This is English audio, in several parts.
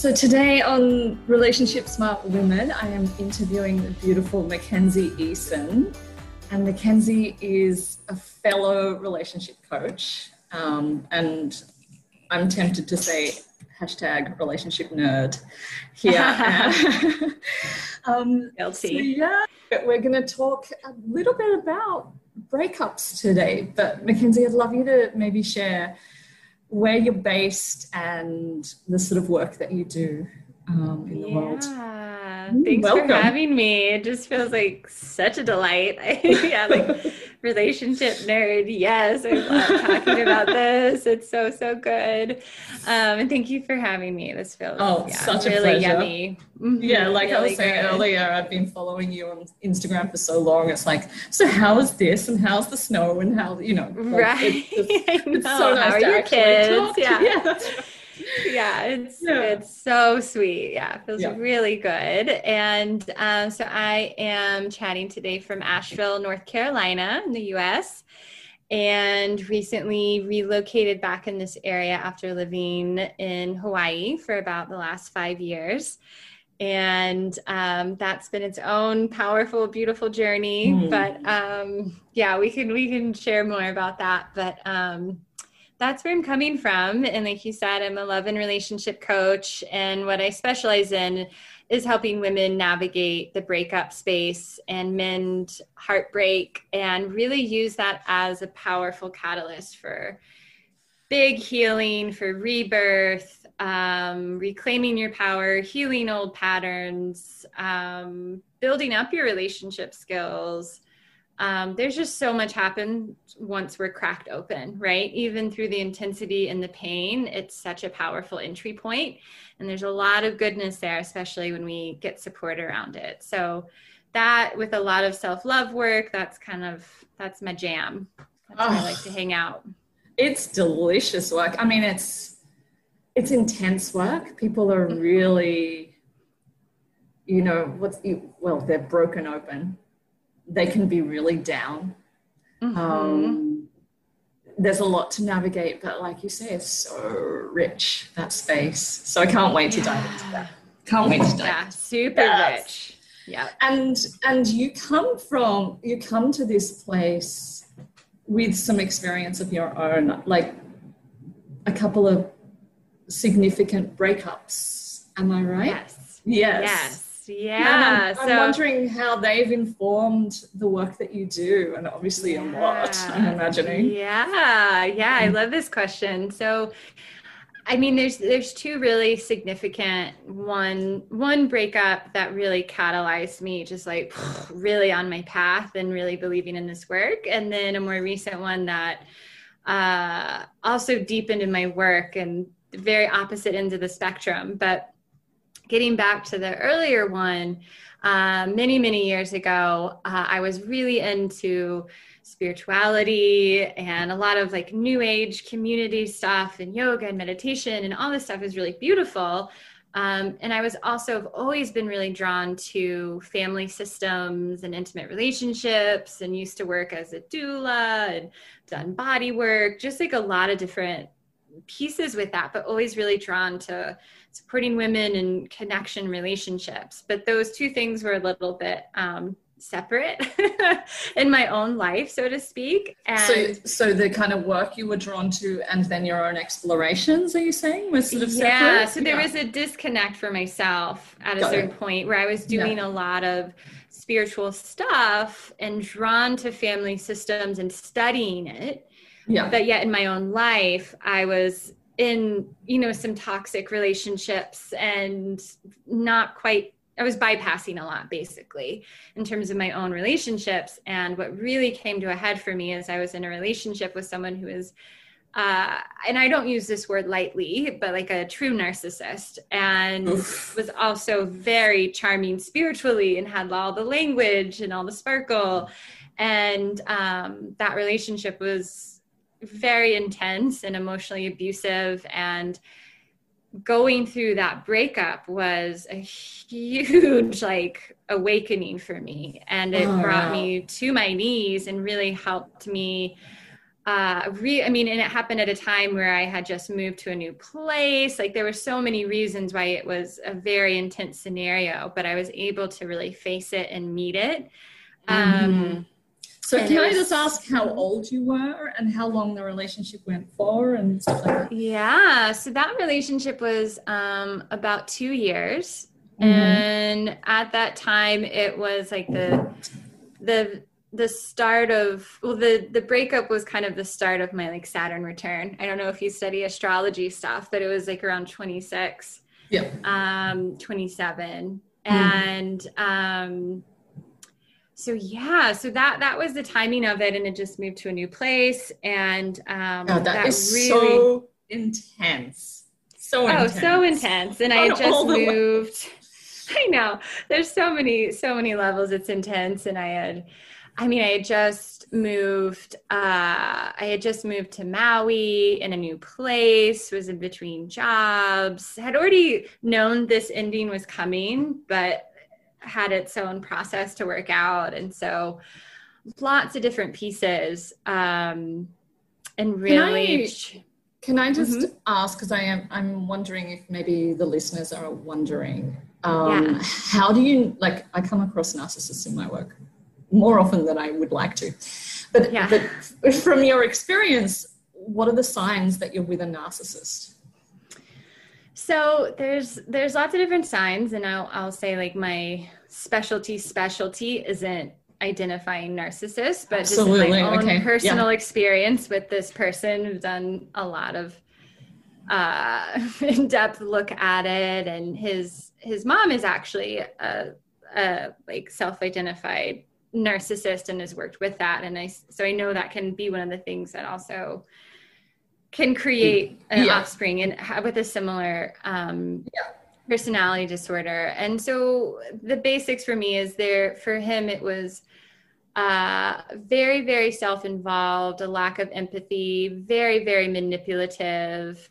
So today on Relationship Smart Women, I am interviewing the beautiful Mackenzie Eason. And Mackenzie is a fellow relationship coach. Um, and I'm tempted to say hashtag relationship nerd here. um, Guilty. So yeah, we're going to talk a little bit about breakups today. But Mackenzie, I'd love you to maybe share where you're based and the sort of work that you do um, in the yeah. world. Thanks Welcome. for having me. It just feels like such a delight. yeah, like relationship nerd. Yes, I love talking about this. It's so so good. Um, and thank you for having me. This feels oh yeah, such a really pleasure. yummy. Mm-hmm. Yeah, like really I was saying good. earlier, I've been following you on Instagram for so long. It's like, so how is this and how's the snow and how you know? Like, right. It's, it's so nice how are your kids? Yeah. yeah yeah, it's yeah. it's so sweet. Yeah, it feels yeah. really good. And um, so I am chatting today from Asheville, North Carolina, in the U.S. And recently relocated back in this area after living in Hawaii for about the last five years and um, that's been its own powerful beautiful journey mm. but um, yeah we can we can share more about that but um, that's where I'm coming from. And like you said, I'm a love and relationship coach. And what I specialize in is helping women navigate the breakup space and mend heartbreak and really use that as a powerful catalyst for big healing, for rebirth, um, reclaiming your power, healing old patterns, um, building up your relationship skills um, there's just so much happens once we're cracked open, right? Even through the intensity and the pain, it's such a powerful entry point, and there's a lot of goodness there, especially when we get support around it. So that, with a lot of self-love work, that's kind of that's my jam. That's oh, where I like to hang out. It's delicious work. I mean, it's it's intense work. People are mm-hmm. really, you know, what's well, they're broken open they can be really down. Mm-hmm. Um, there's a lot to navigate, but like you say, it's so rich that space. So I can't wait to dive into that. Can't wait to dive. Yeah, super yes. rich. Yeah. And and you come from you come to this place with some experience of your own, like a couple of significant breakups. Am I right? Yes. Yes. Yes. Yeah. I'm, I'm wondering how they've informed the work that you do and obviously yeah. in what I'm imagining. Yeah. Yeah. I love this question. So, I mean, there's there's two really significant one one breakup that really catalyzed me, just like really on my path and really believing in this work, and then a more recent one that uh, also deepened in my work and very opposite ends of the spectrum. But getting back to the earlier one, uh, many, many years ago, uh, I was really into spirituality and a lot of like new age community stuff and yoga and meditation and all this stuff is really beautiful. Um, and I was also have always been really drawn to family systems and intimate relationships and used to work as a doula and done body work, just like a lot of different pieces with that, but always really drawn to supporting women and connection relationships. But those two things were a little bit um, separate in my own life, so to speak. And so, so the kind of work you were drawn to, and then your own explorations, are you saying, was sort of separate? Yeah. So there yeah. was a disconnect for myself at a Got certain it. point where I was doing yeah. a lot of spiritual stuff and drawn to family systems and studying it. Yeah. But yet in my own life, I was in you know some toxic relationships and not quite I was bypassing a lot basically in terms of my own relationships. And what really came to a head for me is I was in a relationship with someone who is, uh, and I don't use this word lightly, but like a true narcissist, and Oof. was also very charming spiritually and had all the language and all the sparkle. And um, that relationship was very intense and emotionally abusive and going through that breakup was a huge like awakening for me and it oh, brought wow. me to my knees and really helped me uh re i mean and it happened at a time where i had just moved to a new place like there were so many reasons why it was a very intense scenario but i was able to really face it and meet it um mm-hmm. So can i just ask how old you were and how long the relationship went for and stuff like that? Yeah so that relationship was um about two years. Mm-hmm. and at that time it was like the the the start of well the the breakup was kind of the start of my like saturn return. I don't know if you study astrology stuff but it was like around 26 yeah. Um 27 mm. and um so yeah so that that was the timing of it and it just moved to a new place and um God, that, that is really so intense so intense. oh so intense and i had just moved i know there's so many so many levels it's intense and i had I mean, I had just moved. Uh, I had just moved to Maui in a new place. Was in between jobs. Had already known this ending was coming, but had its own process to work out, and so lots of different pieces. Um, and really, can I, can I just mm-hmm. ask? Because I am. I'm wondering if maybe the listeners are wondering. Um, yeah. How do you like? I come across narcissists in my work more often than I would like to. But, yeah. but from your experience, what are the signs that you're with a narcissist? So there's there's lots of different signs, and I'll I'll say like my specialty specialty isn't identifying narcissists, but Absolutely. just my own okay. personal yeah. experience with this person who's done a lot of uh, in-depth look at it, and his his mom is actually a, a like self-identified narcissist and has worked with that and i so i know that can be one of the things that also can create an yeah. offspring and with a similar um, yeah. personality disorder and so the basics for me is there for him it was uh, very very self-involved a lack of empathy very very manipulative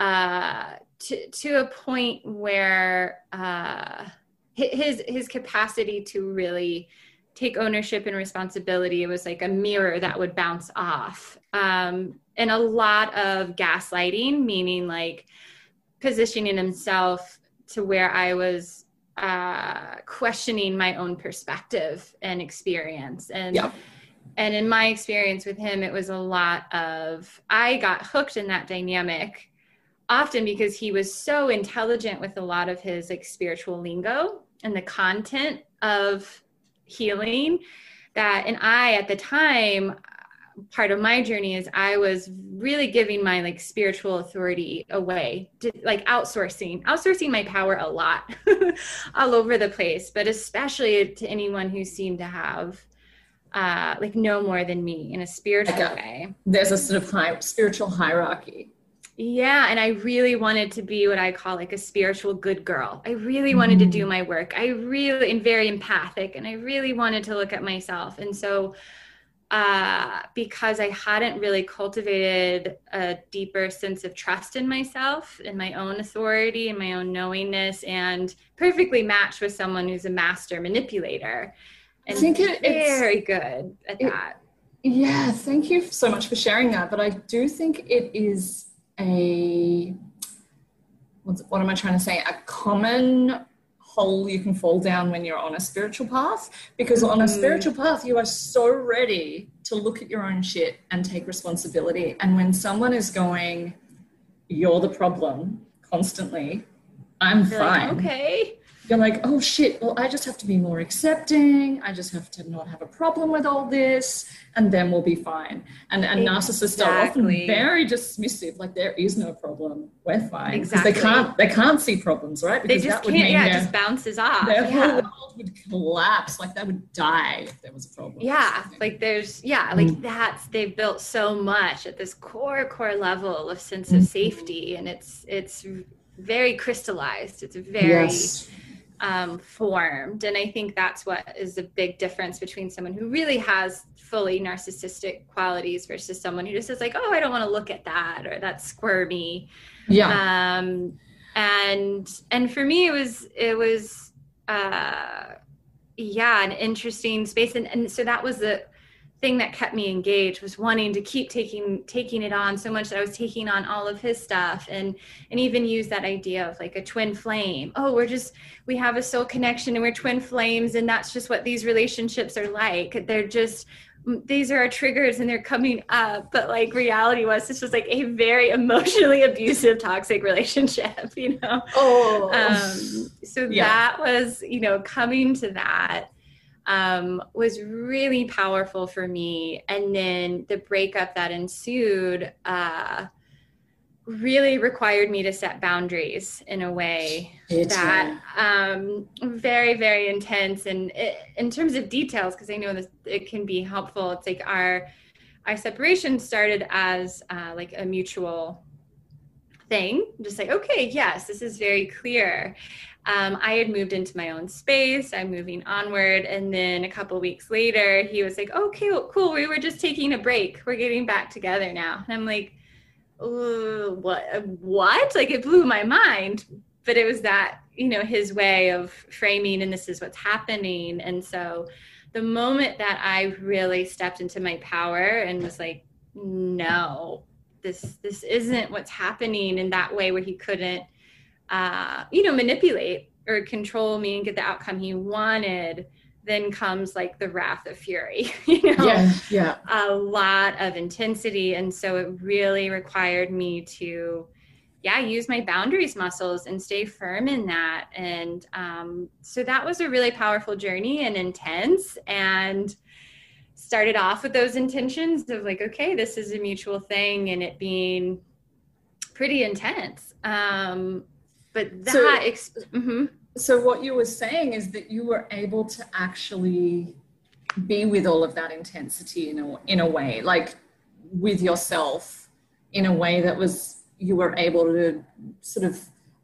uh, to, to a point where uh, his his capacity to really take ownership and responsibility. It was like a mirror that would bounce off. Um, and a lot of gaslighting, meaning like positioning himself to where I was uh, questioning my own perspective and experience. And yeah. and in my experience with him, it was a lot of I got hooked in that dynamic often because he was so intelligent with a lot of his like spiritual lingo and the content of healing that and i at the time part of my journey is i was really giving my like spiritual authority away to, like outsourcing outsourcing my power a lot all over the place but especially to anyone who seemed to have uh like know more than me in a spiritual like a, way. there's a sort of high spiritual hierarchy yeah, and I really wanted to be what I call like a spiritual good girl. I really wanted mm-hmm. to do mm. my work. I really and very empathic and I really wanted to look at myself. And so uh, because I hadn't really cultivated a deeper sense of trust in myself, in my own authority, in my own knowingness, and perfectly matched with someone who's a master manipulator. And I think it, very good at it, that. Yeah, thank you so much for sharing that. But I do think it is a what am I trying to say? A common hole you can fall down when you're on a spiritual path because on a mm-hmm. spiritual path you are so ready to look at your own shit and take responsibility and when someone is going you're the problem constantly i'm you're fine like, okay you're like, oh shit, well, I just have to be more accepting. I just have to not have a problem with all this, and then we'll be fine. And, and exactly. narcissists are often very dismissive, like there is no problem, we're fine. Exactly. They can't they can't see problems, right? Because they just can't, yeah, it just bounces off. Their yeah. whole world would collapse, like they would die if there was a problem. Yeah, like there's yeah, like mm. that's they've built so much at this core core level of sense mm. of safety, and it's it's very crystallized. It's very yes um, formed. And I think that's what is a big difference between someone who really has fully narcissistic qualities versus someone who just is like, oh, I don't want to look at that or that's squirmy. Yeah. Um, and and for me, it was it was uh, yeah an interesting space, and and so that was the thing that kept me engaged was wanting to keep taking taking it on so much that I was taking on all of his stuff and and even use that idea of like a twin flame. Oh, we're just we have a soul connection and we're twin flames and that's just what these relationships are like. They're just these are our triggers and they're coming up but like reality was this was like a very emotionally abusive toxic relationship you know oh um so yeah. that was you know coming to that um, was really powerful for me. And then the breakup that ensued uh, really required me to set boundaries in a way it's that um, very, very intense. And it, in terms of details, because I know this, it can be helpful. It's like our our separation started as uh, like a mutual thing, just like okay, yes, this is very clear um, I had moved into my own space. I'm moving onward. And then a couple weeks later, he was like, okay, cool. We were just taking a break. We're getting back together now. And I'm like, what? What? Like it blew my mind. But it was that, you know, his way of framing, and this is what's happening. And so the moment that I really stepped into my power and was like, no, this this isn't what's happening in that way where he couldn't uh, you know, manipulate or control me and get the outcome he wanted, then comes like the wrath of fury, you know, yeah, yeah. a lot of intensity. And so it really required me to, yeah, use my boundaries muscles and stay firm in that. And um, so that was a really powerful journey and intense. And started off with those intentions of like, okay, this is a mutual thing and it being pretty intense. Um, but that so, mm-hmm. so what you were saying is that you were able to actually be with all of that intensity in a, in a way like with yourself in a way that was you were able to sort of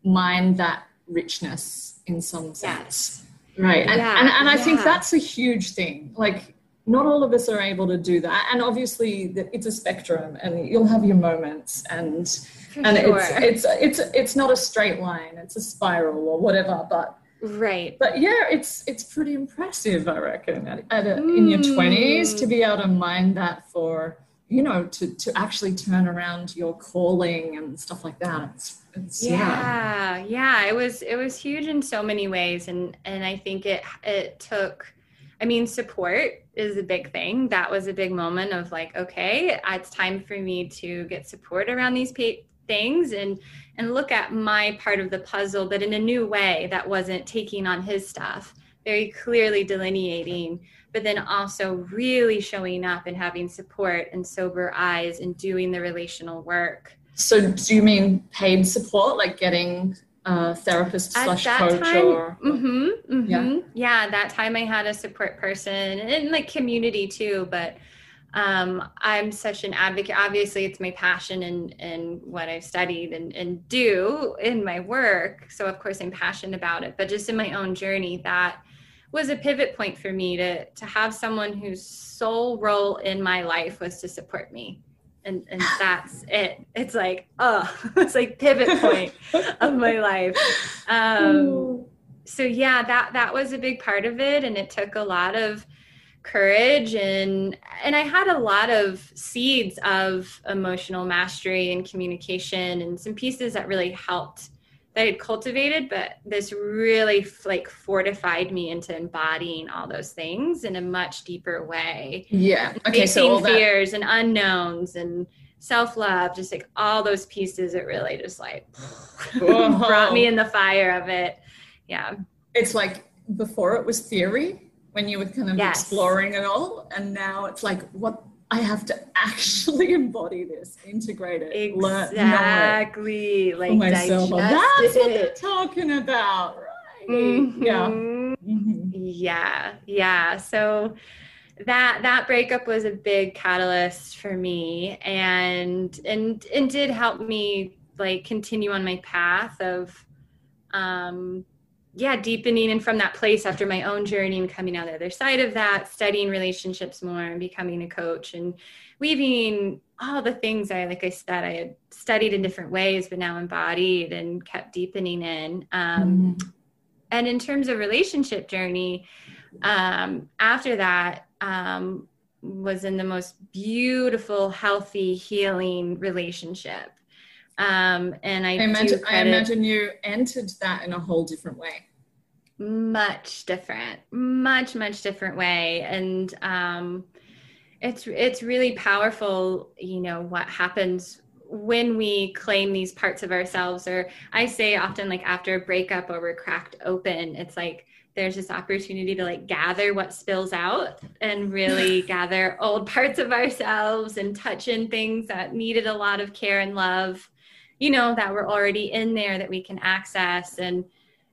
mine that richness in some sense yes. right and, yeah. and, and i yeah. think that's a huge thing like not all of us are able to do that and obviously it's a spectrum and you'll have your moments and and sure. it's it's it's it's not a straight line it's a spiral or whatever but right but yeah it's it's pretty impressive i reckon at, at a, mm. in your 20s to be able to mind that for you know to to actually turn around your calling and stuff like that it's, it's yeah, yeah yeah it was it was huge in so many ways and and i think it it took I mean, support is a big thing. That was a big moment of like, okay, it's time for me to get support around these pa- things and and look at my part of the puzzle but in a new way that wasn't taking on his stuff very clearly delineating but then also really showing up and having support and sober eyes and doing the relational work so do you mean paid support like getting a therapist slash coach time, or mm-hmm, mm-hmm. yeah yeah that time i had a support person and like community too but um, I'm such an advocate. Obviously, it's my passion and and what I've studied and, and do in my work. So of course I'm passionate about it. But just in my own journey, that was a pivot point for me to to have someone whose sole role in my life was to support me. And and that's it. It's like, oh, it's like pivot point of my life. Um, so yeah, that that was a big part of it. And it took a lot of courage and and I had a lot of seeds of emotional mastery and communication and some pieces that really helped that I had cultivated but this really like fortified me into embodying all those things in a much deeper way. Yeah. Okay, Facing so fears that... and unknowns and self-love just like all those pieces it really just like brought me in the fire of it. Yeah. It's like before it was theory when you were kind of yes. exploring it all and now it's like what I have to actually embody this, integrate it, learn exactly, learn, like myself. That's what they're talking about, right? Mm-hmm. Yeah, mm-hmm. yeah, yeah. So that that breakup was a big catalyst for me, and and and did help me like continue on my path of um yeah, deepening and from that place after my own journey and coming out the other side of that, studying relationships more and becoming a coach and weaving all the things I, like I said, I had studied in different ways, but now embodied and kept deepening in. Um, mm-hmm. And in terms of relationship journey, um, after that, um, was in the most beautiful, healthy, healing relationship. Um, and I, I imagine, I imagine you entered that in a whole different way. Much different, much, much different way. And um, it's it's really powerful, you know, what happens when we claim these parts of ourselves, or I say often like after a breakup or we're cracked open, it's like there's this opportunity to like gather what spills out and really gather old parts of ourselves and touch in things that needed a lot of care and love you know that were already in there that we can access and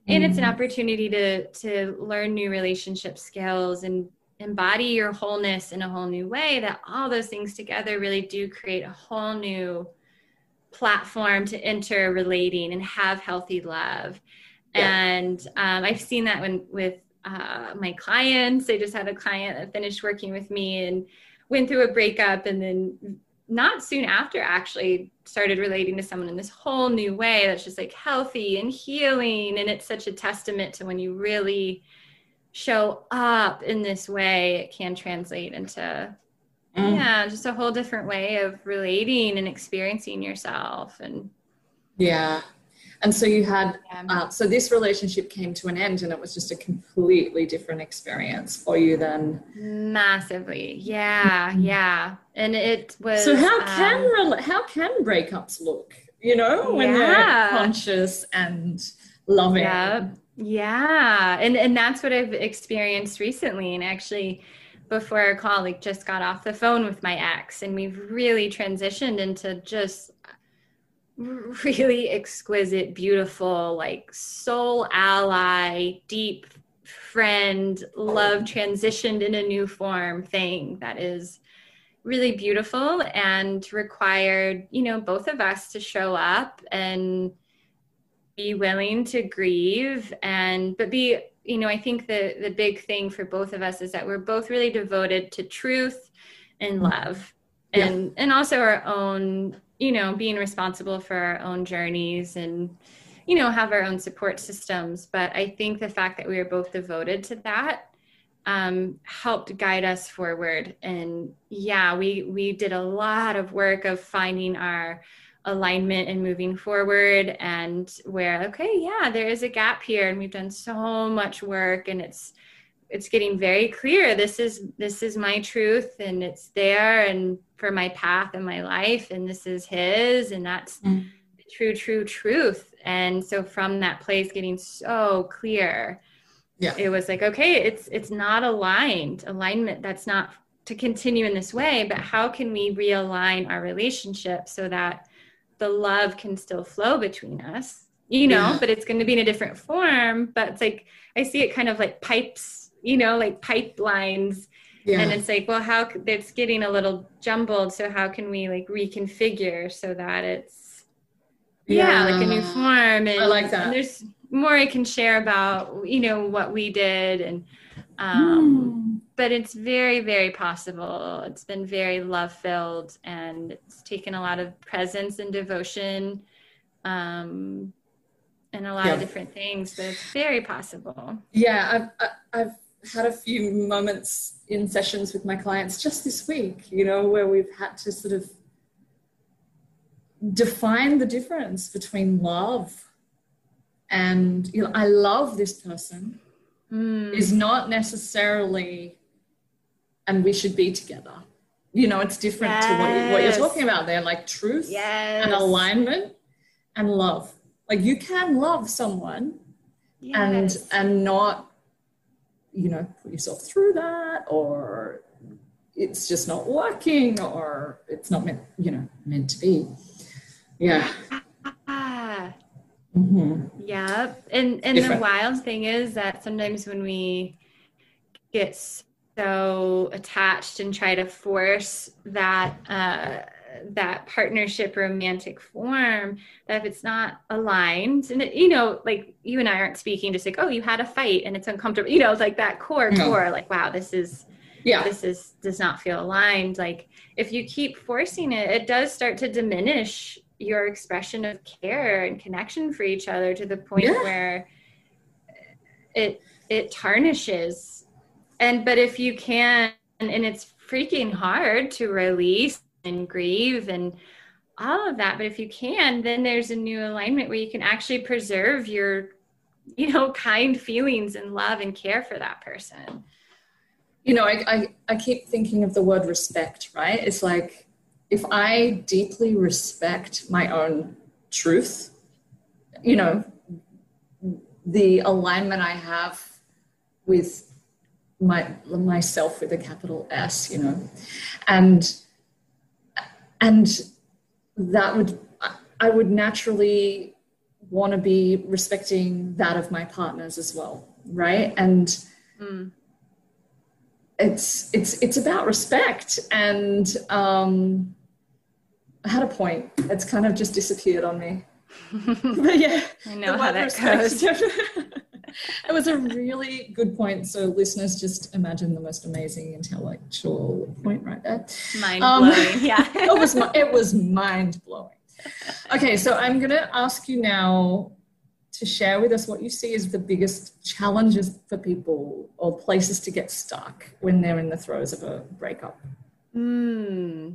and it's an mm-hmm. opportunity to to learn new relationship skills and embody your wholeness in a whole new way that all those things together really do create a whole new platform to enter relating and have healthy love and um, I've seen that when with uh, my clients. I just had a client that finished working with me and went through a breakup, and then not soon after actually started relating to someone in this whole new way that's just like healthy and healing. And it's such a testament to when you really show up in this way, it can translate into mm. yeah, just a whole different way of relating and experiencing yourself and yeah and so you had uh, so this relationship came to an end and it was just a completely different experience for you then. Massively. Yeah yeah. And it was so how can um, how can breakups look you know when yeah. they're conscious and loving? Yeah yeah. And and that's what i've experienced recently. And actually before our call like just got off the phone with my ex and we've really transitioned into just really exquisite, beautiful, like soul ally, deep friend, love transitioned in a new form thing that is really beautiful and required, you know, both of us to show up and be willing to grieve and but be you know i think the the big thing for both of us is that we're both really devoted to truth and love and yeah. and also our own you know, being responsible for our own journeys and, you know, have our own support systems. But I think the fact that we were both devoted to that um, helped guide us forward. And yeah, we we did a lot of work of finding our alignment and moving forward and where okay yeah there is a gap here and we've done so much work and it's it's getting very clear this is this is my truth and it's there and for my path and my life and this is his and that's mm. the true true truth and so from that place getting so clear yeah it was like okay it's it's not aligned alignment that's not to continue in this way but how can we realign our relationship so that the love can still flow between us you know yeah. but it's going to be in a different form but it's like i see it kind of like pipes you know, like pipelines. Yeah. And it's like, well, how it's getting a little jumbled. So how can we like reconfigure so that it's yeah, yeah like a new form? And, I like that. And there's more I can share about you know what we did and um, mm. but it's very very possible. It's been very love filled and it's taken a lot of presence and devotion. Um, and a lot yeah. of different things, but it's very possible. Yeah, I've I've had a few moments in sessions with my clients just this week, you know, where we've had to sort of define the difference between love and, you know, I love this person mm. is not necessarily, and we should be together. You know, it's different yes. to what, you, what you're talking about there, like truth yes. and alignment and love. Like you can love someone yes. and and not you know put yourself through that or it's just not working or it's not meant you know meant to be yeah mm-hmm. yeah and and Different. the wild thing is that sometimes when we get so attached and try to force that uh that partnership romantic form that if it's not aligned and it, you know like you and i aren't speaking just like oh you had a fight and it's uncomfortable you know it's like that core no. core like wow this is yeah this is does not feel aligned like if you keep forcing it it does start to diminish your expression of care and connection for each other to the point yeah. where it it tarnishes and but if you can and it's freaking hard to release and grieve and all of that. But if you can then there's a new alignment where you can actually preserve your you know kind feelings and love and care for that person. You know I, I, I keep thinking of the word respect right? It's like if i deeply respect my own truth you know the alignment i have with my myself with a capital s you know and and that would i would naturally want to be respecting that of my partners as well right? And mm. it's it's it's about respect. And um i had a point. It's kind of just disappeared on me. But yeah i know how that goes it was a really good point. So, listeners, just imagine the most amazing intellectual point right there. Mind blowing. Um, yeah, it was it was mind blowing. Okay, so I'm going to ask you now to share with us what you see as the biggest challenges for people or places to get stuck when they're in the throes of a breakup. Hmm.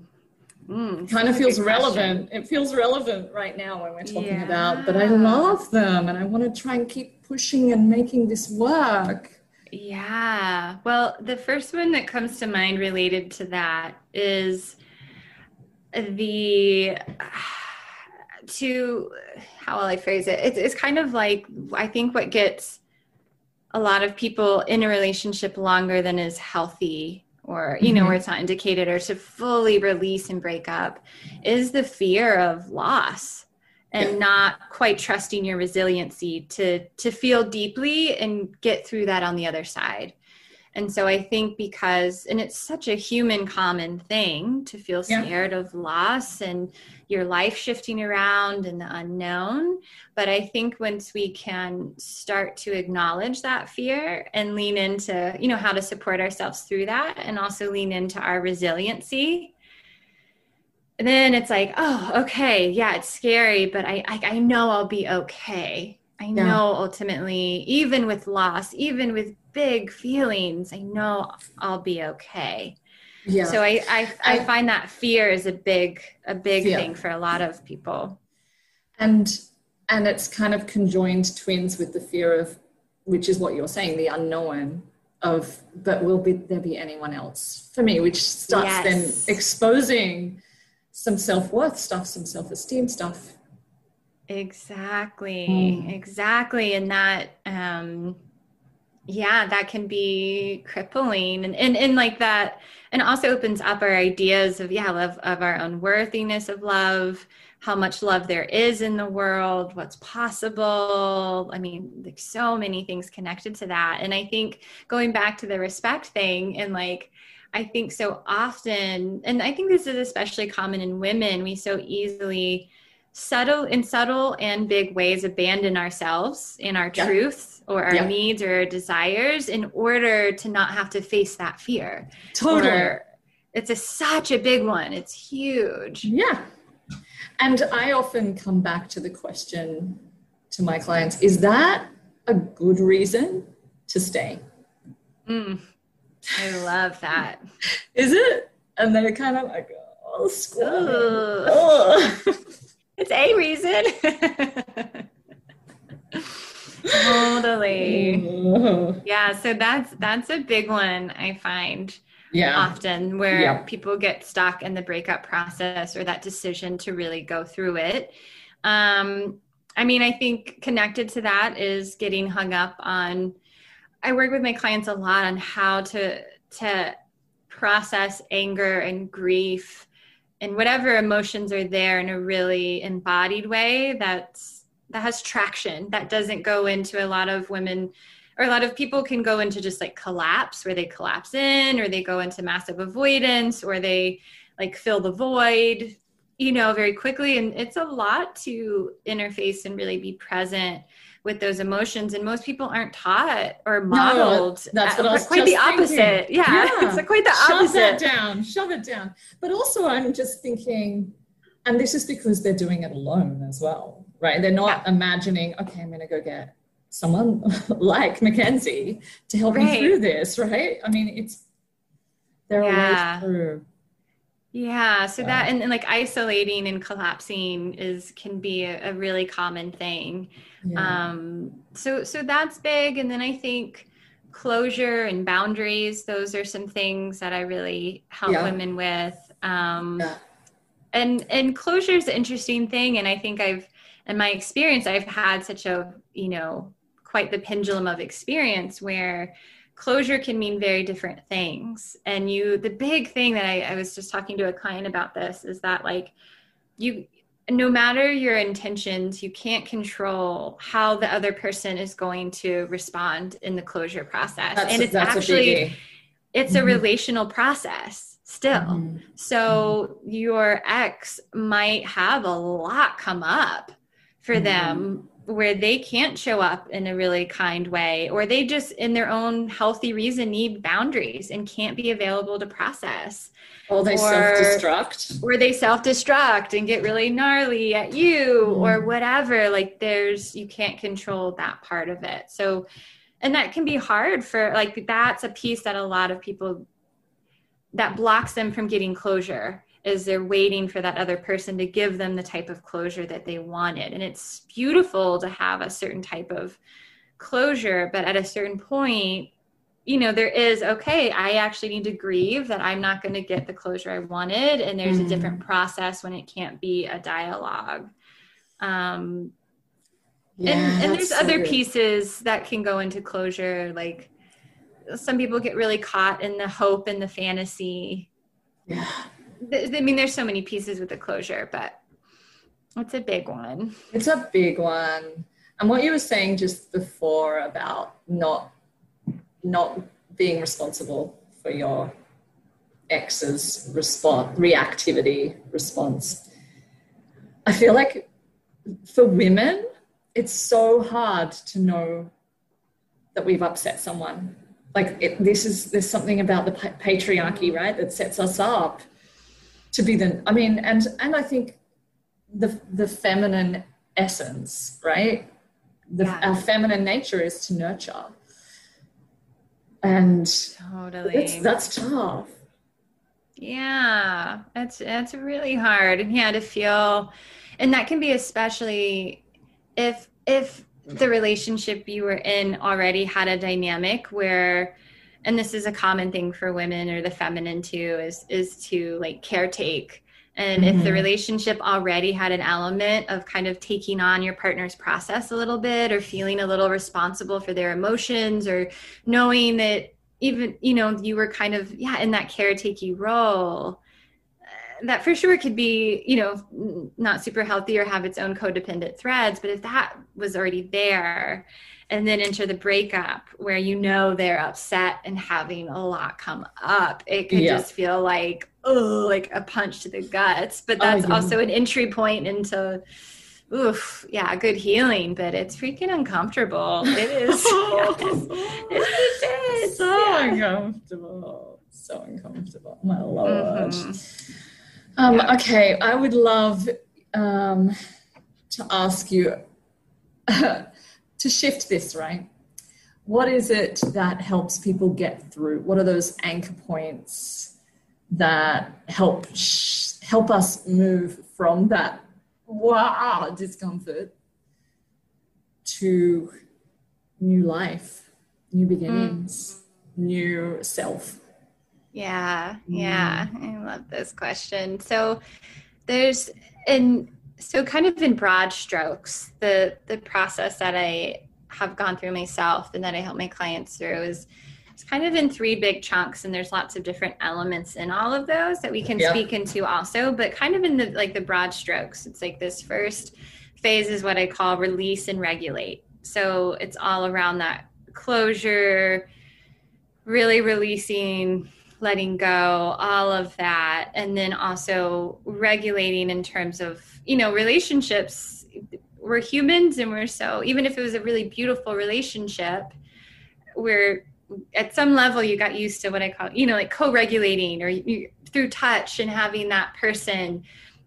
Mm, kind of feels relevant. It feels relevant right now when we're talking yeah. about, but I love them and I want to try and keep pushing and making this work. Yeah. Well, the first one that comes to mind related to that is the to how will I phrase it? It's, it's kind of like I think what gets a lot of people in a relationship longer than is healthy or you know mm-hmm. where it's not indicated or to fully release and break up is the fear of loss and yeah. not quite trusting your resiliency to to feel deeply and get through that on the other side and so I think because, and it's such a human common thing to feel scared yeah. of loss and your life shifting around and the unknown. But I think once we can start to acknowledge that fear and lean into, you know, how to support ourselves through that and also lean into our resiliency. Then it's like, oh, okay, yeah, it's scary, but I, I, I know I'll be okay. I know ultimately, even with loss, even with big feelings, I know I'll be okay. Yeah. So I I, I find that fear is a big a big yeah. thing for a lot of people. And and it's kind of conjoined twins with the fear of which is what you're saying, the unknown of but will be there be anyone else for me, which starts yes. then exposing some self-worth stuff, some self-esteem stuff. Exactly. Mm. Exactly. And that um yeah that can be crippling and, and and like that and also opens up our ideas of yeah love of our own worthiness of love how much love there is in the world what's possible i mean like so many things connected to that and i think going back to the respect thing and like i think so often and i think this is especially common in women. We so easily subtle in subtle and big ways abandon ourselves in our yeah. truths or our yeah. needs or our desires in order to not have to face that fear. Totally. Or it's a such a big one. It's huge. Yeah. And i often come back to the question to my clients is that a good reason to stay? Mm, i love that is it and they're kind of like oh school it's a reason. totally. Yeah, so that's that's a big one I find yeah. often where yeah. people get stuck in the breakup process or that decision to really go through it. Um, I mean, I think connected to that is getting hung up on I work with my clients a lot on how to to process anger and grief and whatever emotions are there in a really embodied way that's that has traction that doesn't go into a lot of women or a lot of people can go into just like collapse where they collapse in or they go into massive avoidance or they like fill the void you know very quickly. And it's a lot to interface and really be present with those emotions and most people aren't taught or modeled no, that's what I was quite the opposite thinking. yeah, yeah. it's quite the shove opposite shove that down shove it down but also i'm just thinking and this is because they're doing it alone as well right they're not yeah. imagining okay i'm going to go get someone like mackenzie to help right. me through this right i mean it's They're yeah. always true. Yeah. So that and, and, like isolating and collapsing is can be a, a really common thing. Yeah. Um so so that's big. And then I think closure and boundaries, those are some things that I really help yeah. women with. Um yeah. and and closure is an interesting thing. And I think I've in my experience, I've had such a, you know, quite the pendulum of experience where closure can mean very different things and you the big thing that I, I, was just talking to a client about this is that like you no matter your intentions you can't control how the other person is going to respond in the closure process that's, and it's actually it's mm-hmm. a relational process still mm-hmm. so mm-hmm. your ex might have a lot come up for mm-hmm. them where they can't show up in a really kind way or they just in their own healthy reason need boundaries and can't be available to process. Or they self-destruct. or they self-destruct and get really gnarly at you mm. or whatever. Like there's you can't control that part of it. So and that can be hard for like that's a piece that a lot of people that blocks them from getting closure is they're waiting for that other person to give them the type of closure that they wanted. And it's beautiful to have a certain type of closure, but at a certain point, you know, there is okay, I actually need to grieve that I'm not going to get the closure I wanted. And there's mm-hmm. a different process when it can't be a dialogue. Um, yeah, and, and there's so other good. pieces that can go into closure, like some people get really caught in the hope and the fantasy. Yeah I mean, there's so many pieces with the closure, but it's a big one. It's a big one. And what you were saying just before about not not being responsible for your ex's response reactivity response. I feel like for women, it's so hard to know that we've upset someone. Like it, this is there's something about the patriarchy, right, that sets us up to be the i mean and and i think the the feminine essence right? The, yeah. our feminine nature is to nurture. And totally. that's, that's tough. Yeah that's that's really hard. And yeah to feel and that can be especially if if the relationship you were in already had a dynamic where and this is a common thing for women or the feminine too is is to like caretake and mm-hmm. if the mm-hmm. relationship already had an element of kind of taking on your partner's process a little bit or feeling a little responsible for their emotions or knowing that even you know you were kind of yeah in that caretaking role uh, that for sure could be you know not super healthy or have its own codependent threads but if that was already there and then enter the breakup where you know they're upset and having a lot come up it could yeah. just feel like oh like a punch to the guts but oh, that's oh, yeah. also an entry point into oof yeah good healing but it's freaking uncomfortable it is yes, it is so yeah. uncomfortable so uncomfortable my lord mm-hmm. um okay i would love um to ask you to shift this, right? What is it that helps people get through? What are those anchor points that help sh- help us move from that wow discomfort to new life, new beginnings, mm. new self? Yeah, yeah, mm. I love this question. So there's in so kind of in broad strokes the the process that i have gone through myself and that i help my clients through is it's kind of in three big chunks and there's lots of different elements in all of those that we can yeah. speak into also but kind of in the like the broad strokes it's like this first phase is what i call release and regulate so it's all around that closure really releasing letting go, all of that. And then also regulating in terms of, you know, relationships. We're humans and we're so, even if it was a really beautiful relationship, we're at some level you got used to what I call, you know, like co regulating or you, through touch and having that person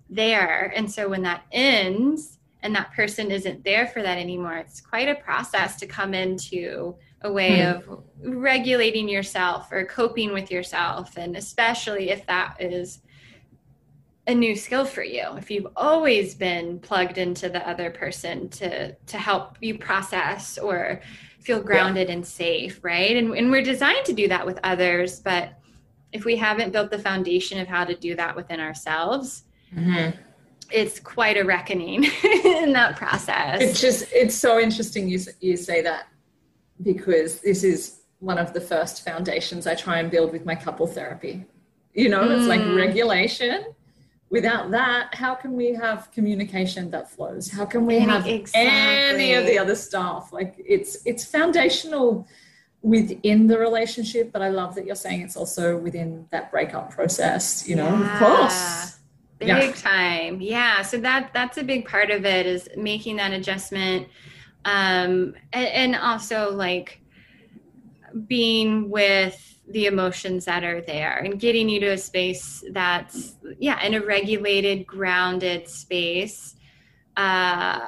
there. And so when that ends, and that person isn't there for that anymore it's quite a process to come into a way mm. of regulating yourself or coping with yourself and especially if that is a new skill for you if you've always been plugged into the other person to to help you process or feel grounded yeah. and safe right and, and we're designed to do that with others but if we haven't built the foundation of how to do that within ourselves mm-hmm. it's quite a reckoning in that process it's just it's so interesting you, you say that because this is one of the first foundations i try and build with my couple therapy you know mm. it's like mm. regulation without that, how can we have communication that flows? How can we have exactly. any of the other stuff? Like it's it's foundational within the relationship, but I love that you're saying it's also within that breakup process, you know, yeah. of course. Big yeah. time. Yeah. So that that's a big part of it is making that adjustment. Um and, and also like being with the emotions that are there and getting you to a space that's yeah in a regulated grounded space uh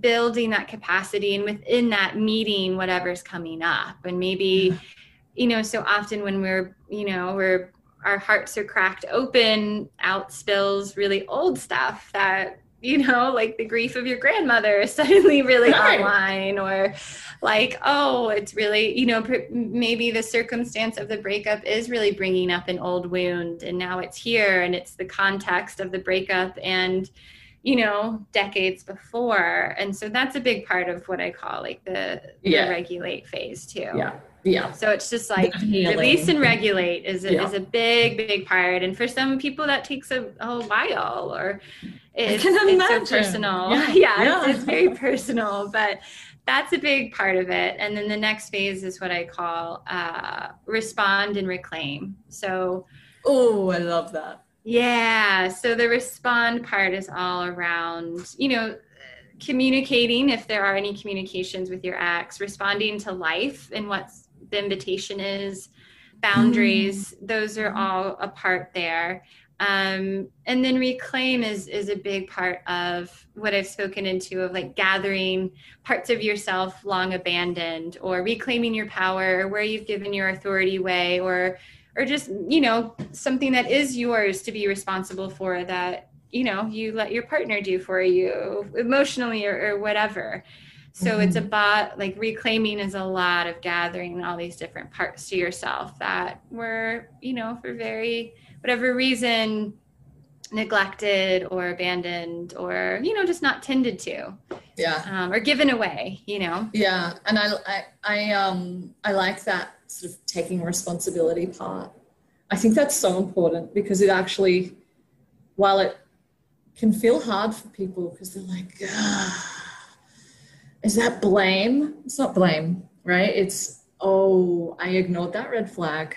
building that capacity and within that meeting whatever's coming up. And maybe you know so often when we're you know we're our hearts are cracked open out spills really old stuff that you know, like the grief of your grandmother suddenly really right. online, or like, oh, it's really, you know, maybe the circumstance of the breakup is really bringing up an old wound and now it's here and it's the context of the breakup and, you know, decades before. And so that's a big part of what I call like the, yeah. the regulate phase too. Yeah. Yeah. So it's just like release and regulate is a, yeah. is a big, big part. And for some people that takes a, a while or it's, it's so personal. Yeah, yeah, yeah. It's, it's very personal, but that's a big part of it. And then the next phase is what I call uh, respond and reclaim. So, oh, I love that. Yeah. So the respond part is all around, you know, communicating if there are any communications with your ex, responding to life and what the invitation is, boundaries, mm. those are all a part there um, and then reclaim is is a big part of what i've spoken into of like gathering parts of yourself long abandoned or reclaiming your power where you've given your authority away or or just you know something that is yours to be responsible for that you know you let your partner do for you emotionally or, or whatever so mm-hmm. it's about like reclaiming is a lot of gathering all these different parts to yourself that were you know for very whatever reason neglected or abandoned or you know just not tended to. Yeah. Um, or given away you know? Yeah and I, I i um i like that sort of taking responsibility part. I think that's so important because it actually while it can feel hard for people because they're like is that blame it's not blame right it's oh i ignored that red flag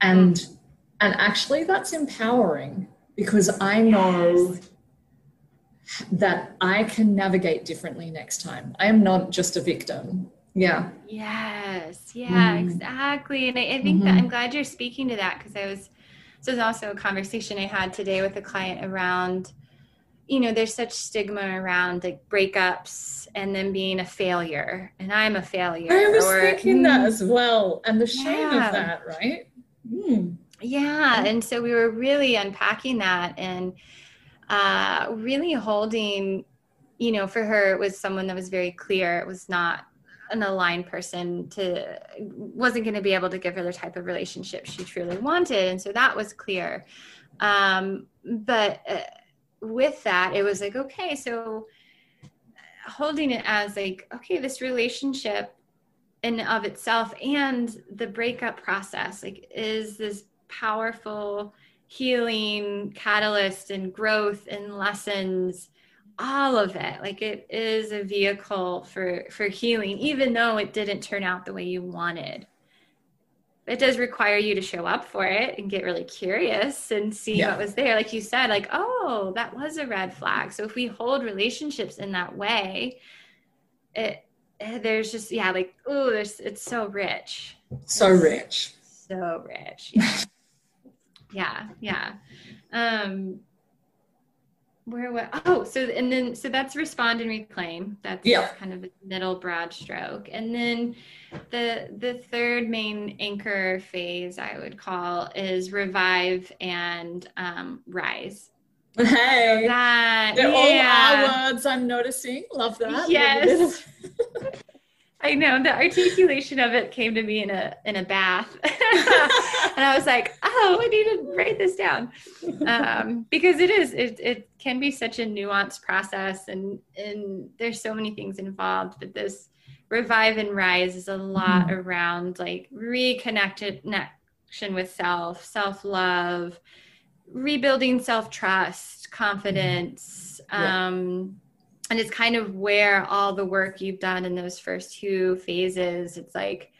and mm and actually, that's empowering because I know yes. that I can navigate differently next time. I am not just a victim. Yeah. Yes. Yeah, mm. exactly. And I, I think mm-hmm. that I'm glad you're speaking to that because I was, this was also a conversation I had today with a client around, you know, there's such stigma around like breakups and then being a failure. And I'm a failure. I was or, thinking mm, that as well. And the shame yeah. of that, right? Mm. Yeah. And so we were really unpacking that and uh, really holding, you know, for her, it was someone that was very clear. It was not an aligned person to wasn't going to be able to give her the type of relationship she truly wanted and so that was clear um, but uh, with that it was like okay so holding it as like okay this relationship in of itself and the breakup process like is this powerful healing catalyst and growth and lessons all of it like it is a vehicle for for healing even though it didn't turn out the way you wanted it does require you to show up for it and get really curious and see yeah. what was there. Like you said like oh that was a red flag. So if we hold relationships in that way it eh, there's just yeah like oh there's it's so rich. So it's rich. So rich. Yeah. yeah yeah. Um where what oh so and then so that's respond and reclaim. That's yeah. kind of a middle broad stroke. And then the the third main anchor phase i would call is revive and um, rise. Hey. So that, they're yeah. all our words i'm noticing. Love that. Yes I know the articulation of it came to me in a in a bath, and I was like, "Oh, I need to write this down," um, because it is it it can be such a nuanced process, and and there's so many things involved. But this revive and rise is a lot mm-hmm. around like reconnected connection with self, self love, rebuilding self trust, confidence. Mm-hmm. Yeah. Um, and it's kind of where all the work you've done in those first two phases it's like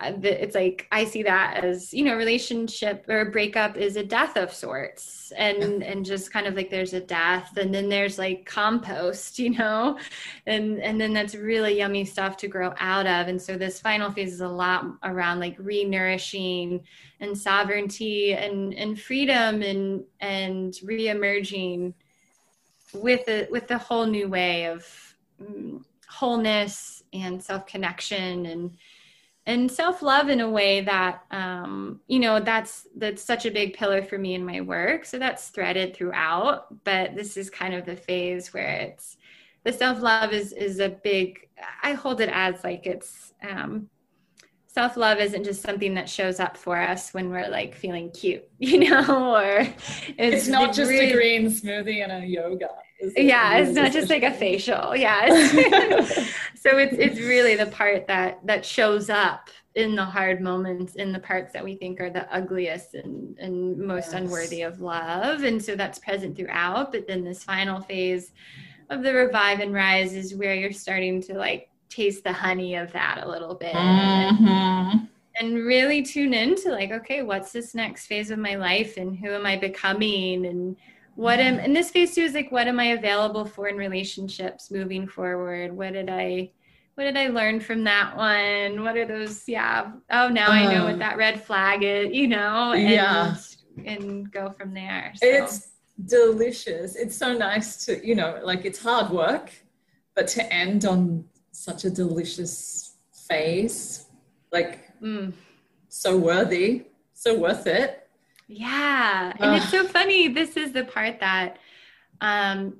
uh, it's like i see that as you know relationship or breakup is a death of sorts. And and just kind of like there's a death and then there's like compost you know? And and then that's really yummy stuff to grow out of. And so this final phase is a lot around like re-nourishing and sovereignty and and freedom and and re-emerging with a with a whole new way of um, wholeness and self connection and and self love in a way that um, you know that's that's such a big pillar for me in my work. So that's threaded throughout. But this is kind of the phase where it's the self love is is a big. I hold it as like it's um, self love isn't just something that shows up for us when we're like feeling cute, you know, or it's, it's not just really, a green smoothie and a yoga. Yeah, it's not just like a facial. Yeah. so it's it's really the part that that shows up in the hard moments, in the parts that we think are the ugliest and, and most yes. unworthy of love. And so that's present throughout. But then this final phase of the revive and rise is where you're starting to like taste the honey of that a little bit mm-hmm. and really tune into like okay what's this next phase of my life and who am i becoming and what am in this phase too is like what am i available for in relationships moving forward what did i what did i learn from that one what are those yeah oh now uh, i know what uh. that red flag is you know and yeah. and go from there so. it's delicious it's so nice to you know like it's hard work but to end on such a delicious phase. Like, mm. so worthy, so worth it. Yeah. And it's so funny. This is the part that, um,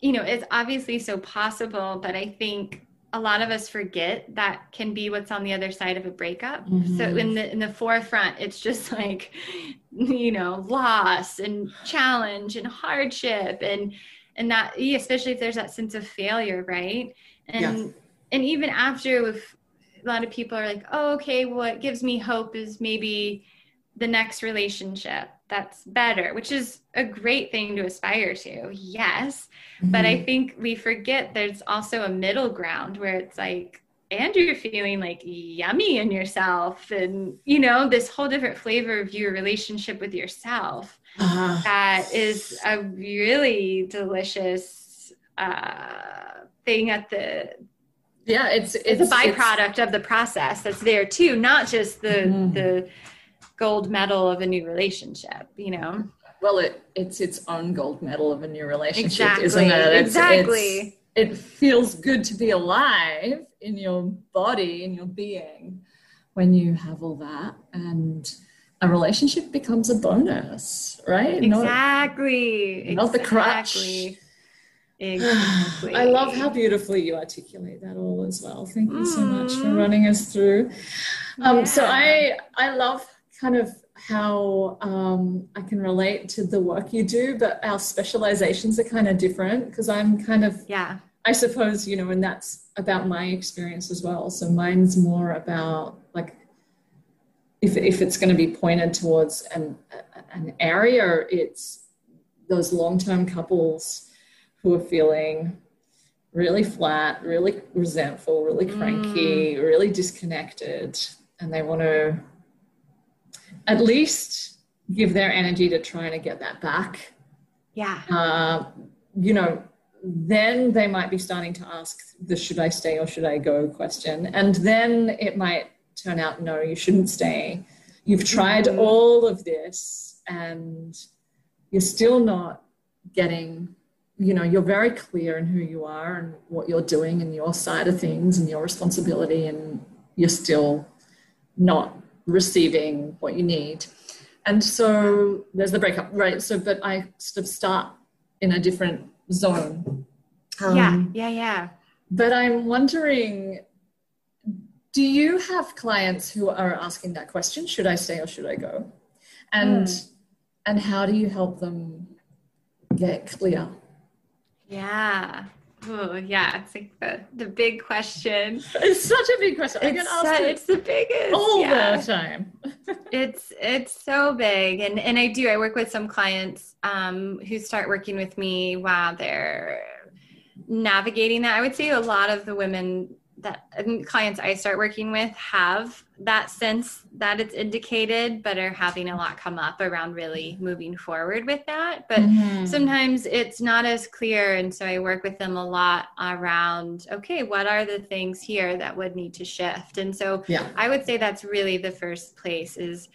you know, it's obviously so possible, but I think a lot of us forget that can be what's on the other side of a breakup. Mm-hmm. So in the in the forefront, it's just like, you know, loss and challenge and hardship and and that especially if there's that sense of failure, right? And and even after with a lot of people are like oh okay what gives me hope is maybe the next relationship that's better which is a great thing to aspire to yes mm-hmm. but i mm-hmm. think we forget there's also a middle ground where it's like and you're feeling like yummy in yourself and you know this whole different flavor of your relationship with yourself uh-huh. that is a really delicious uh, thing at the yeah it's it's, it's a byproduct it's, of the process that's there too not just the mm. the gold medal of a new relationship you know? Well it it's its own gold medal of a new relationship exactly. isn't it? It's, exactly it's, it feels good to be alive in your body in your being when you have all that and a relationship becomes a bonus right? Exactly not, not the crutch Exactly. I love how beautifully you articulate that all as well. Thank you so much for mm. running us through. Um, yeah. So I I love kind of how um, I can relate to the work you do, but our specializations are kind of different because I'm kind of yeah. I suppose you know, and that's about my experience as well. So mine's more about like if if it's going to be pointed towards an an area, it's those long term couples who are feeling really flat, really resentful, really cranky, mm. really disconnected, and they want to at least give their energy to trying to get that back. Yeah. Uh, you know, then they might be starting to ask the should I stay or should I go question. And then it might turn out, no, you shouldn't stay. You've tried mm all of this and you're still not getting you know you're very clear in who you are and what you're doing and your side of things and your responsibility and you're still not receiving what you need. And so there's the breakup right? So but i sort of start in a different zone. Um, yeah yeah yeah. but i'm wondering do you have clients who are asking that question should i stay or should i go? And mm. and how do you help them get clear yeah Oh yeah, it's like the, the big question. It's such a big question. I it's, get it. it's the biggest all yeah. the time. it's it's so big, and and I do. I work with some clients um, who start working with me while they're navigating that. I would say a lot of the women that clients I start working with have that sense that it's indicated, but are having a lot come up around really moving forward with that. But mm-hmm. sometimes it's not as clear. And so I work with them a lot around, okay, what are the things here that would need to shift? And so yeah. I would say that's really the first place is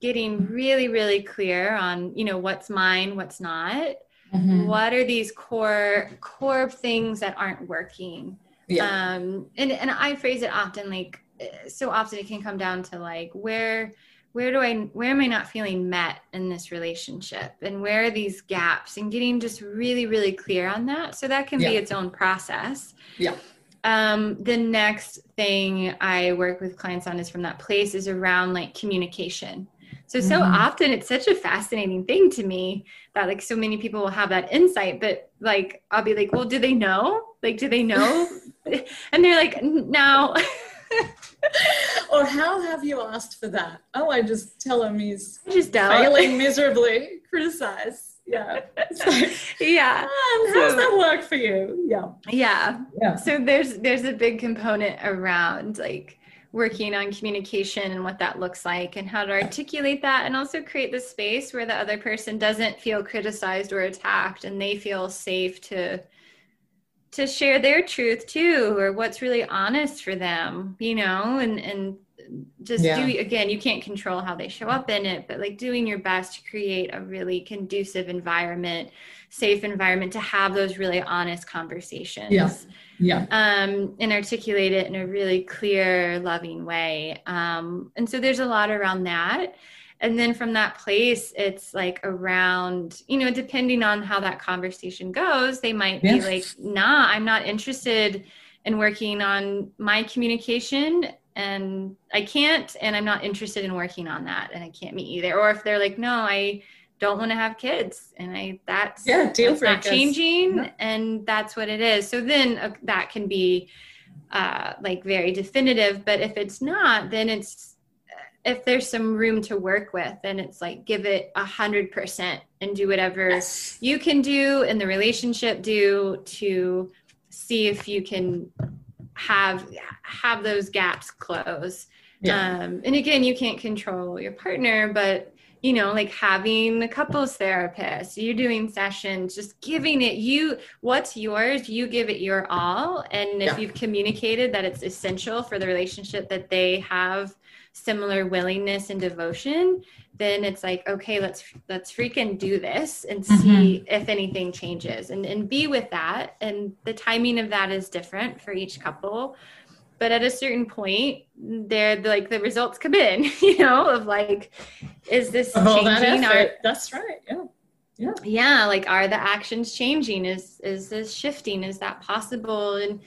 getting really, really clear on, you know, what's mine, what's not. Mm-hmm. What are these core core things that aren't working? Yeah. Um, and, and I phrase it often like, so often it can come down to like, where, where do I, where am I not feeling met in this relationship? And where are these gaps and getting just really, really clear on that. So that can yeah. be its own process. Yeah. Um, the next thing I work with clients on is from that place is around like communication. So, so mm-hmm. often it's such a fascinating thing to me that like so many people will have that insight, but like I'll be like, well, do they know? Like, do they know and they're like, no. or how have you asked for that? Oh, I just tell him he's I just failing miserably, criticize. Yeah. yeah. Um, how's so, that work for you? Yeah. Yeah. Yeah. So there's there's a big component around like working on communication and what that looks like and how to articulate that and also create the space where the other person doesn't feel criticized or attacked and they feel safe to to share their truth too or what's really honest for them you know and and just yeah. do again you can't control how they show up in it but like doing your best to create a really conducive environment safe environment to have those really honest conversations. Yeah. Yeah. Um and articulate it in a really clear loving way. Um and so there's a lot around that and then from that place it's like around you know depending on how that conversation goes they might yes. be like nah i'm not interested in working on my communication and i can't and i'm not interested in working on that and i can't meet you there or if they're like no i don't want to have kids and i that's yeah deal that's not changing yeah. and that's what it is so then uh, that can be uh, like very definitive but if it's not then it's if there's some room to work with and it's like give it a hundred percent and do whatever yes. you can do in the relationship do to see if you can have have those gaps close yeah. um, and again you can't control your partner but you know like having a couples therapist you doing sessions just giving it you what's yours you give it your all and if yeah. you've communicated that it's essential for the relationship that they have similar willingness and devotion then it's like okay let's let's freaking do this and see mm-hmm. if anything changes and and be with that. And the timing of that is different for each couple. But at a certain point they're like the results come in you know of like is this changing? That our, that's right. Yeah. Yeah. Yeah like are the actions changing? Is is this shifting? Is that possible? And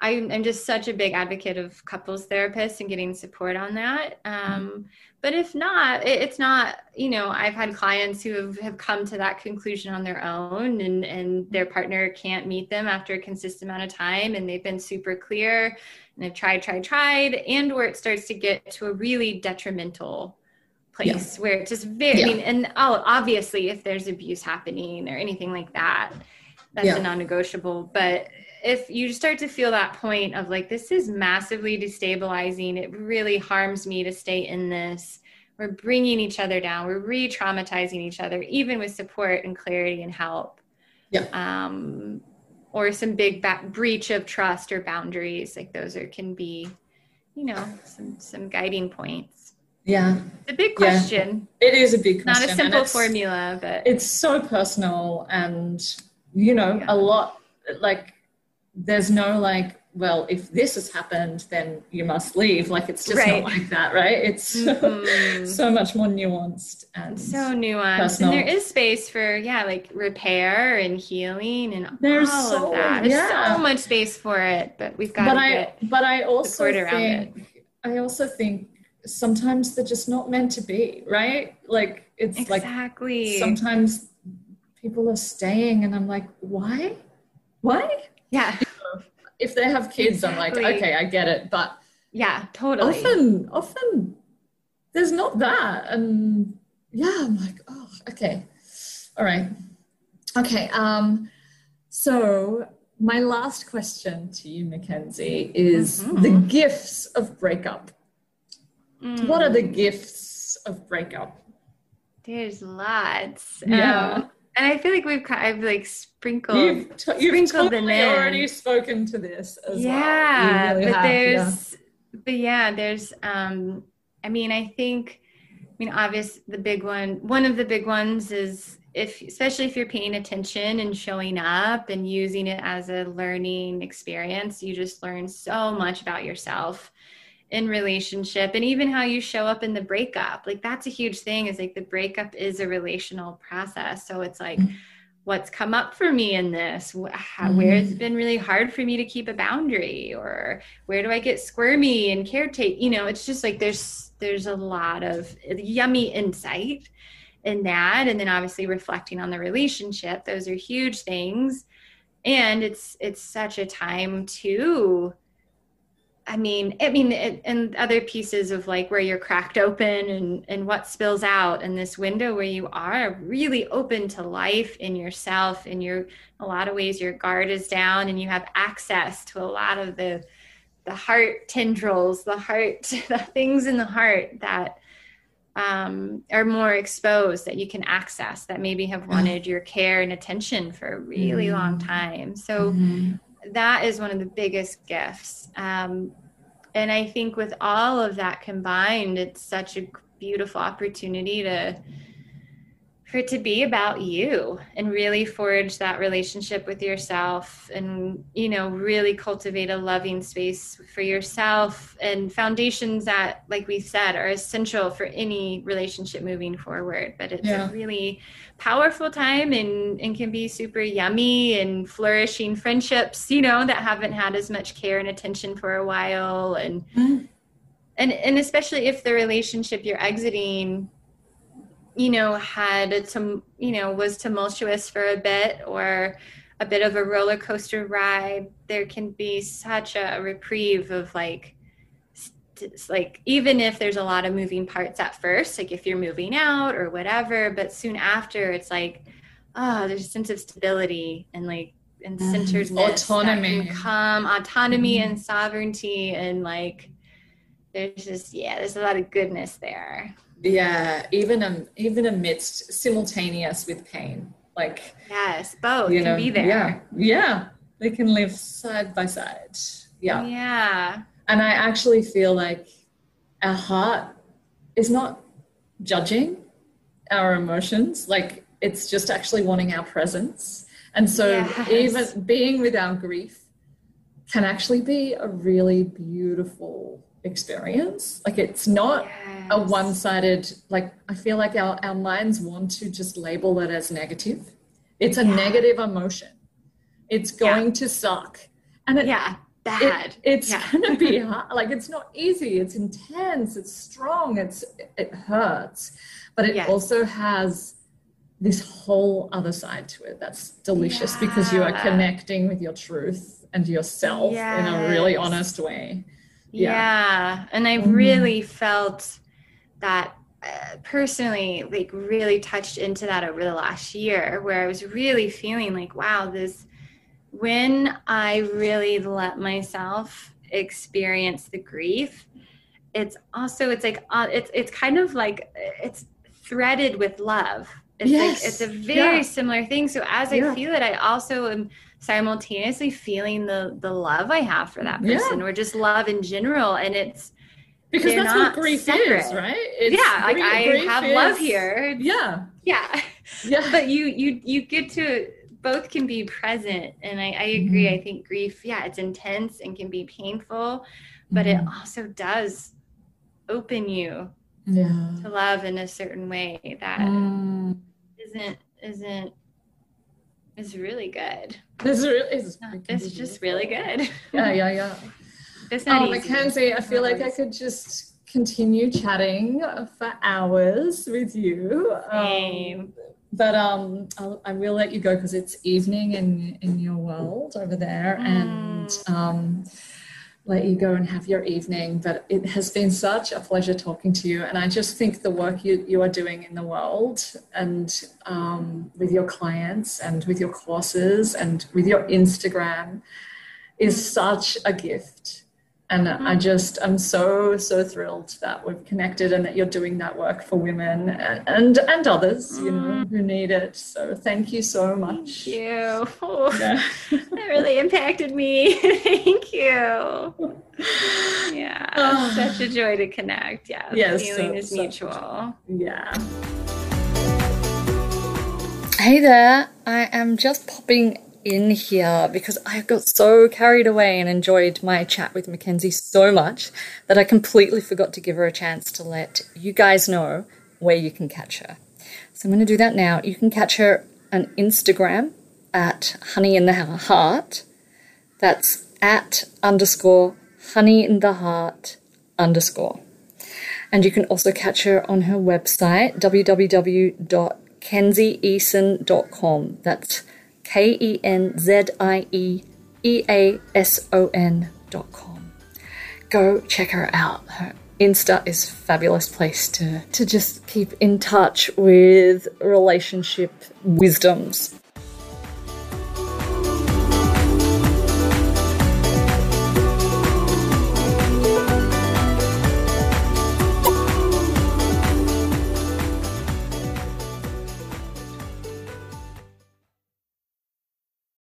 I'm, I'm just such a big advocate of couples therapists and getting support on that. Um, but if not, it, it's not, you know, I've had clients who have, have come to that conclusion on their own and, and their partner can't meet them after a consistent amount of time and they've been super clear and they've tried, tried, tried, and where it starts to get to a really detrimental place yeah. where it's just very, yeah. I mean, and oh, obviously if there's abuse happening or anything like that, that's yeah. a non-negotiable, but if you start to feel that point of like this is massively destabilizing it really harms me to stay in this. We're bringing each other down. We're re-traumatizing each other even with support and clarity and help. Yeah. Um or some big ba- breach of trust or boundaries like those are can be you know some some guiding points. Yeah. It's a big question. Yeah. it is a big question not a simple formula but it's so personal and you know yeah. a lot like there's no like well, if this has happened, then you must leave. Like it's just right. not like that, right? It's mm-hmm. so much more nuanced and so nuanced. Personal. And there is space for yeah, like repair and healing and There's all so, of that. There's yeah. so much space for it, but we've got but to I, but I also think I also think sometimes they're just not meant to be, right? Like it's exactly. like sometimes people are staying and I'm like, why? Why? Yeah if they have kids, exactly. I'm like, okay, I get it. But yeah, totally. Often, often there's not that. And yeah, I'm like, oh, okay. All right. Okay. Um, so my last question to you, Mackenzie, is mm-hmm. the gifts of breakup. Mm. What are the gifts of breakup? There's lots. Yeah. Um, and I feel like we've kind of like sprinkled you've, t- you've sprinkled totally already spoken to this as yeah, well. Really but have, there's yeah. but yeah, there's um I mean I think I mean obvious the big one one of the big ones is if especially if you're paying attention and showing up and using it as a learning experience, you just learn so much about yourself in relationship and even how you show up in the breakup. Like that's a huge thing is like the breakup is a relational process. So it's like mm-hmm. what's come up for me in this? How, mm-hmm. where it's been really hard for me to keep a boundary or where do i get squirmy and caretake? You know it's just like there's there's a lot of yummy insight in that. And then obviously reflecting on the relationship those are huge things. And it's it's such a time to I mean, I mean, it, and other pieces of like where you're cracked open and and what spills out, and this window where you are really open to life in yourself, and you're a lot of ways your guard is down, and you have access to a lot of the the heart tendrils, the heart, the things in the heart that um, are more exposed that you can access that maybe have wanted your care and attention for a really mm-hmm. long time. So. Mm-hmm that is one of the biggest gifts. Um, and I think with all of that combined, it's such a beautiful opportunity to for it to be about you and really forge that relationship with yourself and you know really cultivate a loving space for yourself and foundations that like we said are essential for any relationship moving forward but it's yeah. a really powerful time and and can be super yummy and flourishing friendships you know that haven't had as much care and attention for a while and mm. and and especially if the relationship you're exiting you know, had some, you know, was tumultuous for a bit or a bit of a roller coaster ride, there can be such a reprieve of like, like even if there's a lot of moving parts at first, like if you're moving out or whatever, but soon after it's like, oh, there's a sense of stability and like and mm-hmm. centeredness, autonomy, come autonomy mm-hmm. and sovereignty, and like there's just yeah, there's a lot of goodness there yeah even um, even amidst simultaneous with pain like yes both you know, can be there. yeah yeah they can live side by side yeah. Yeah. And i actually feel like our heart is not judging our emotions like it's just actually wanting our presence. And so yes. even being with our grief can actually be a really beautiful experience like it's not yes a one-sided like i feel like our, our minds want to just label it as negative it's a yeah. negative emotion it's going yeah. to suck and it, yeah bad it, it's yeah. going to be hard. like it's not easy it's intense it's strong it's it hurts but it yes. also has this whole other side to it that's delicious because you are connecting with your truth and yourself yes. in a really honest way yeah, yeah. and i mm-hmm. really felt that uh, personally like really touched into that over the last year where I was really feeling like wow this when I really let myself experience the grief it's also it's like uh, it's it's kind of like it's threaded with love it's yes. like it's a very yeah. similar thing so as yeah. I feel it I also am simultaneously feeling the the love I have for that person yeah. or just love in general and it's because that's what grief separate. is right it's yeah like i have is, love here yeah yeah yeah but you you you get to both can be present. And I, I agree. Mm-hmm. I think grief, yeah, it's intense and can be painful, but mm-hmm. it also does open you yeah. to love in a certain way that mm. not isn't is really good. This really is. It's just really good. Yeah, yeah, yeah. it's not oh, easy. Mackenzie, I feel like I could just continue chatting for hours with you. Same. Um, but um, I'll, I will let you go because it's evening in in your world over there, mm. and um, let you go and have your evening. But it has been such a pleasure talking to you. And I just think the work you, you are doing in the world and um, with your clients and with your courses and with your Instagram is such a gift. And mm-hmm. I just, I'm so, so thrilled that we've connected and that you're doing that work for women and, and, and others, you know, mm. who need it. So thank you so much. Thank you. Oh, yeah. that really impacted me. thank you. Yeah. Oh. Such a joy to connect. Yeah. Yes. The feeling so, is mutual. Yeah. Hey there. I am just popping in here because I got so carried away and enjoyed my chat with Mackenzie so much that I completely forgot to give her a chance to let you guys know where you can catch her. So I'm going to do that now. You can catch her on Instagram at honey in the heart. That's at underscore honey in the heart underscore. And you can also catch her on her website, www.kenzieeason.com. That's K E N Z I E E A S O N dot com. Go check her out. Her Insta is fabulous place to, to just keep in touch with relationship wisdoms.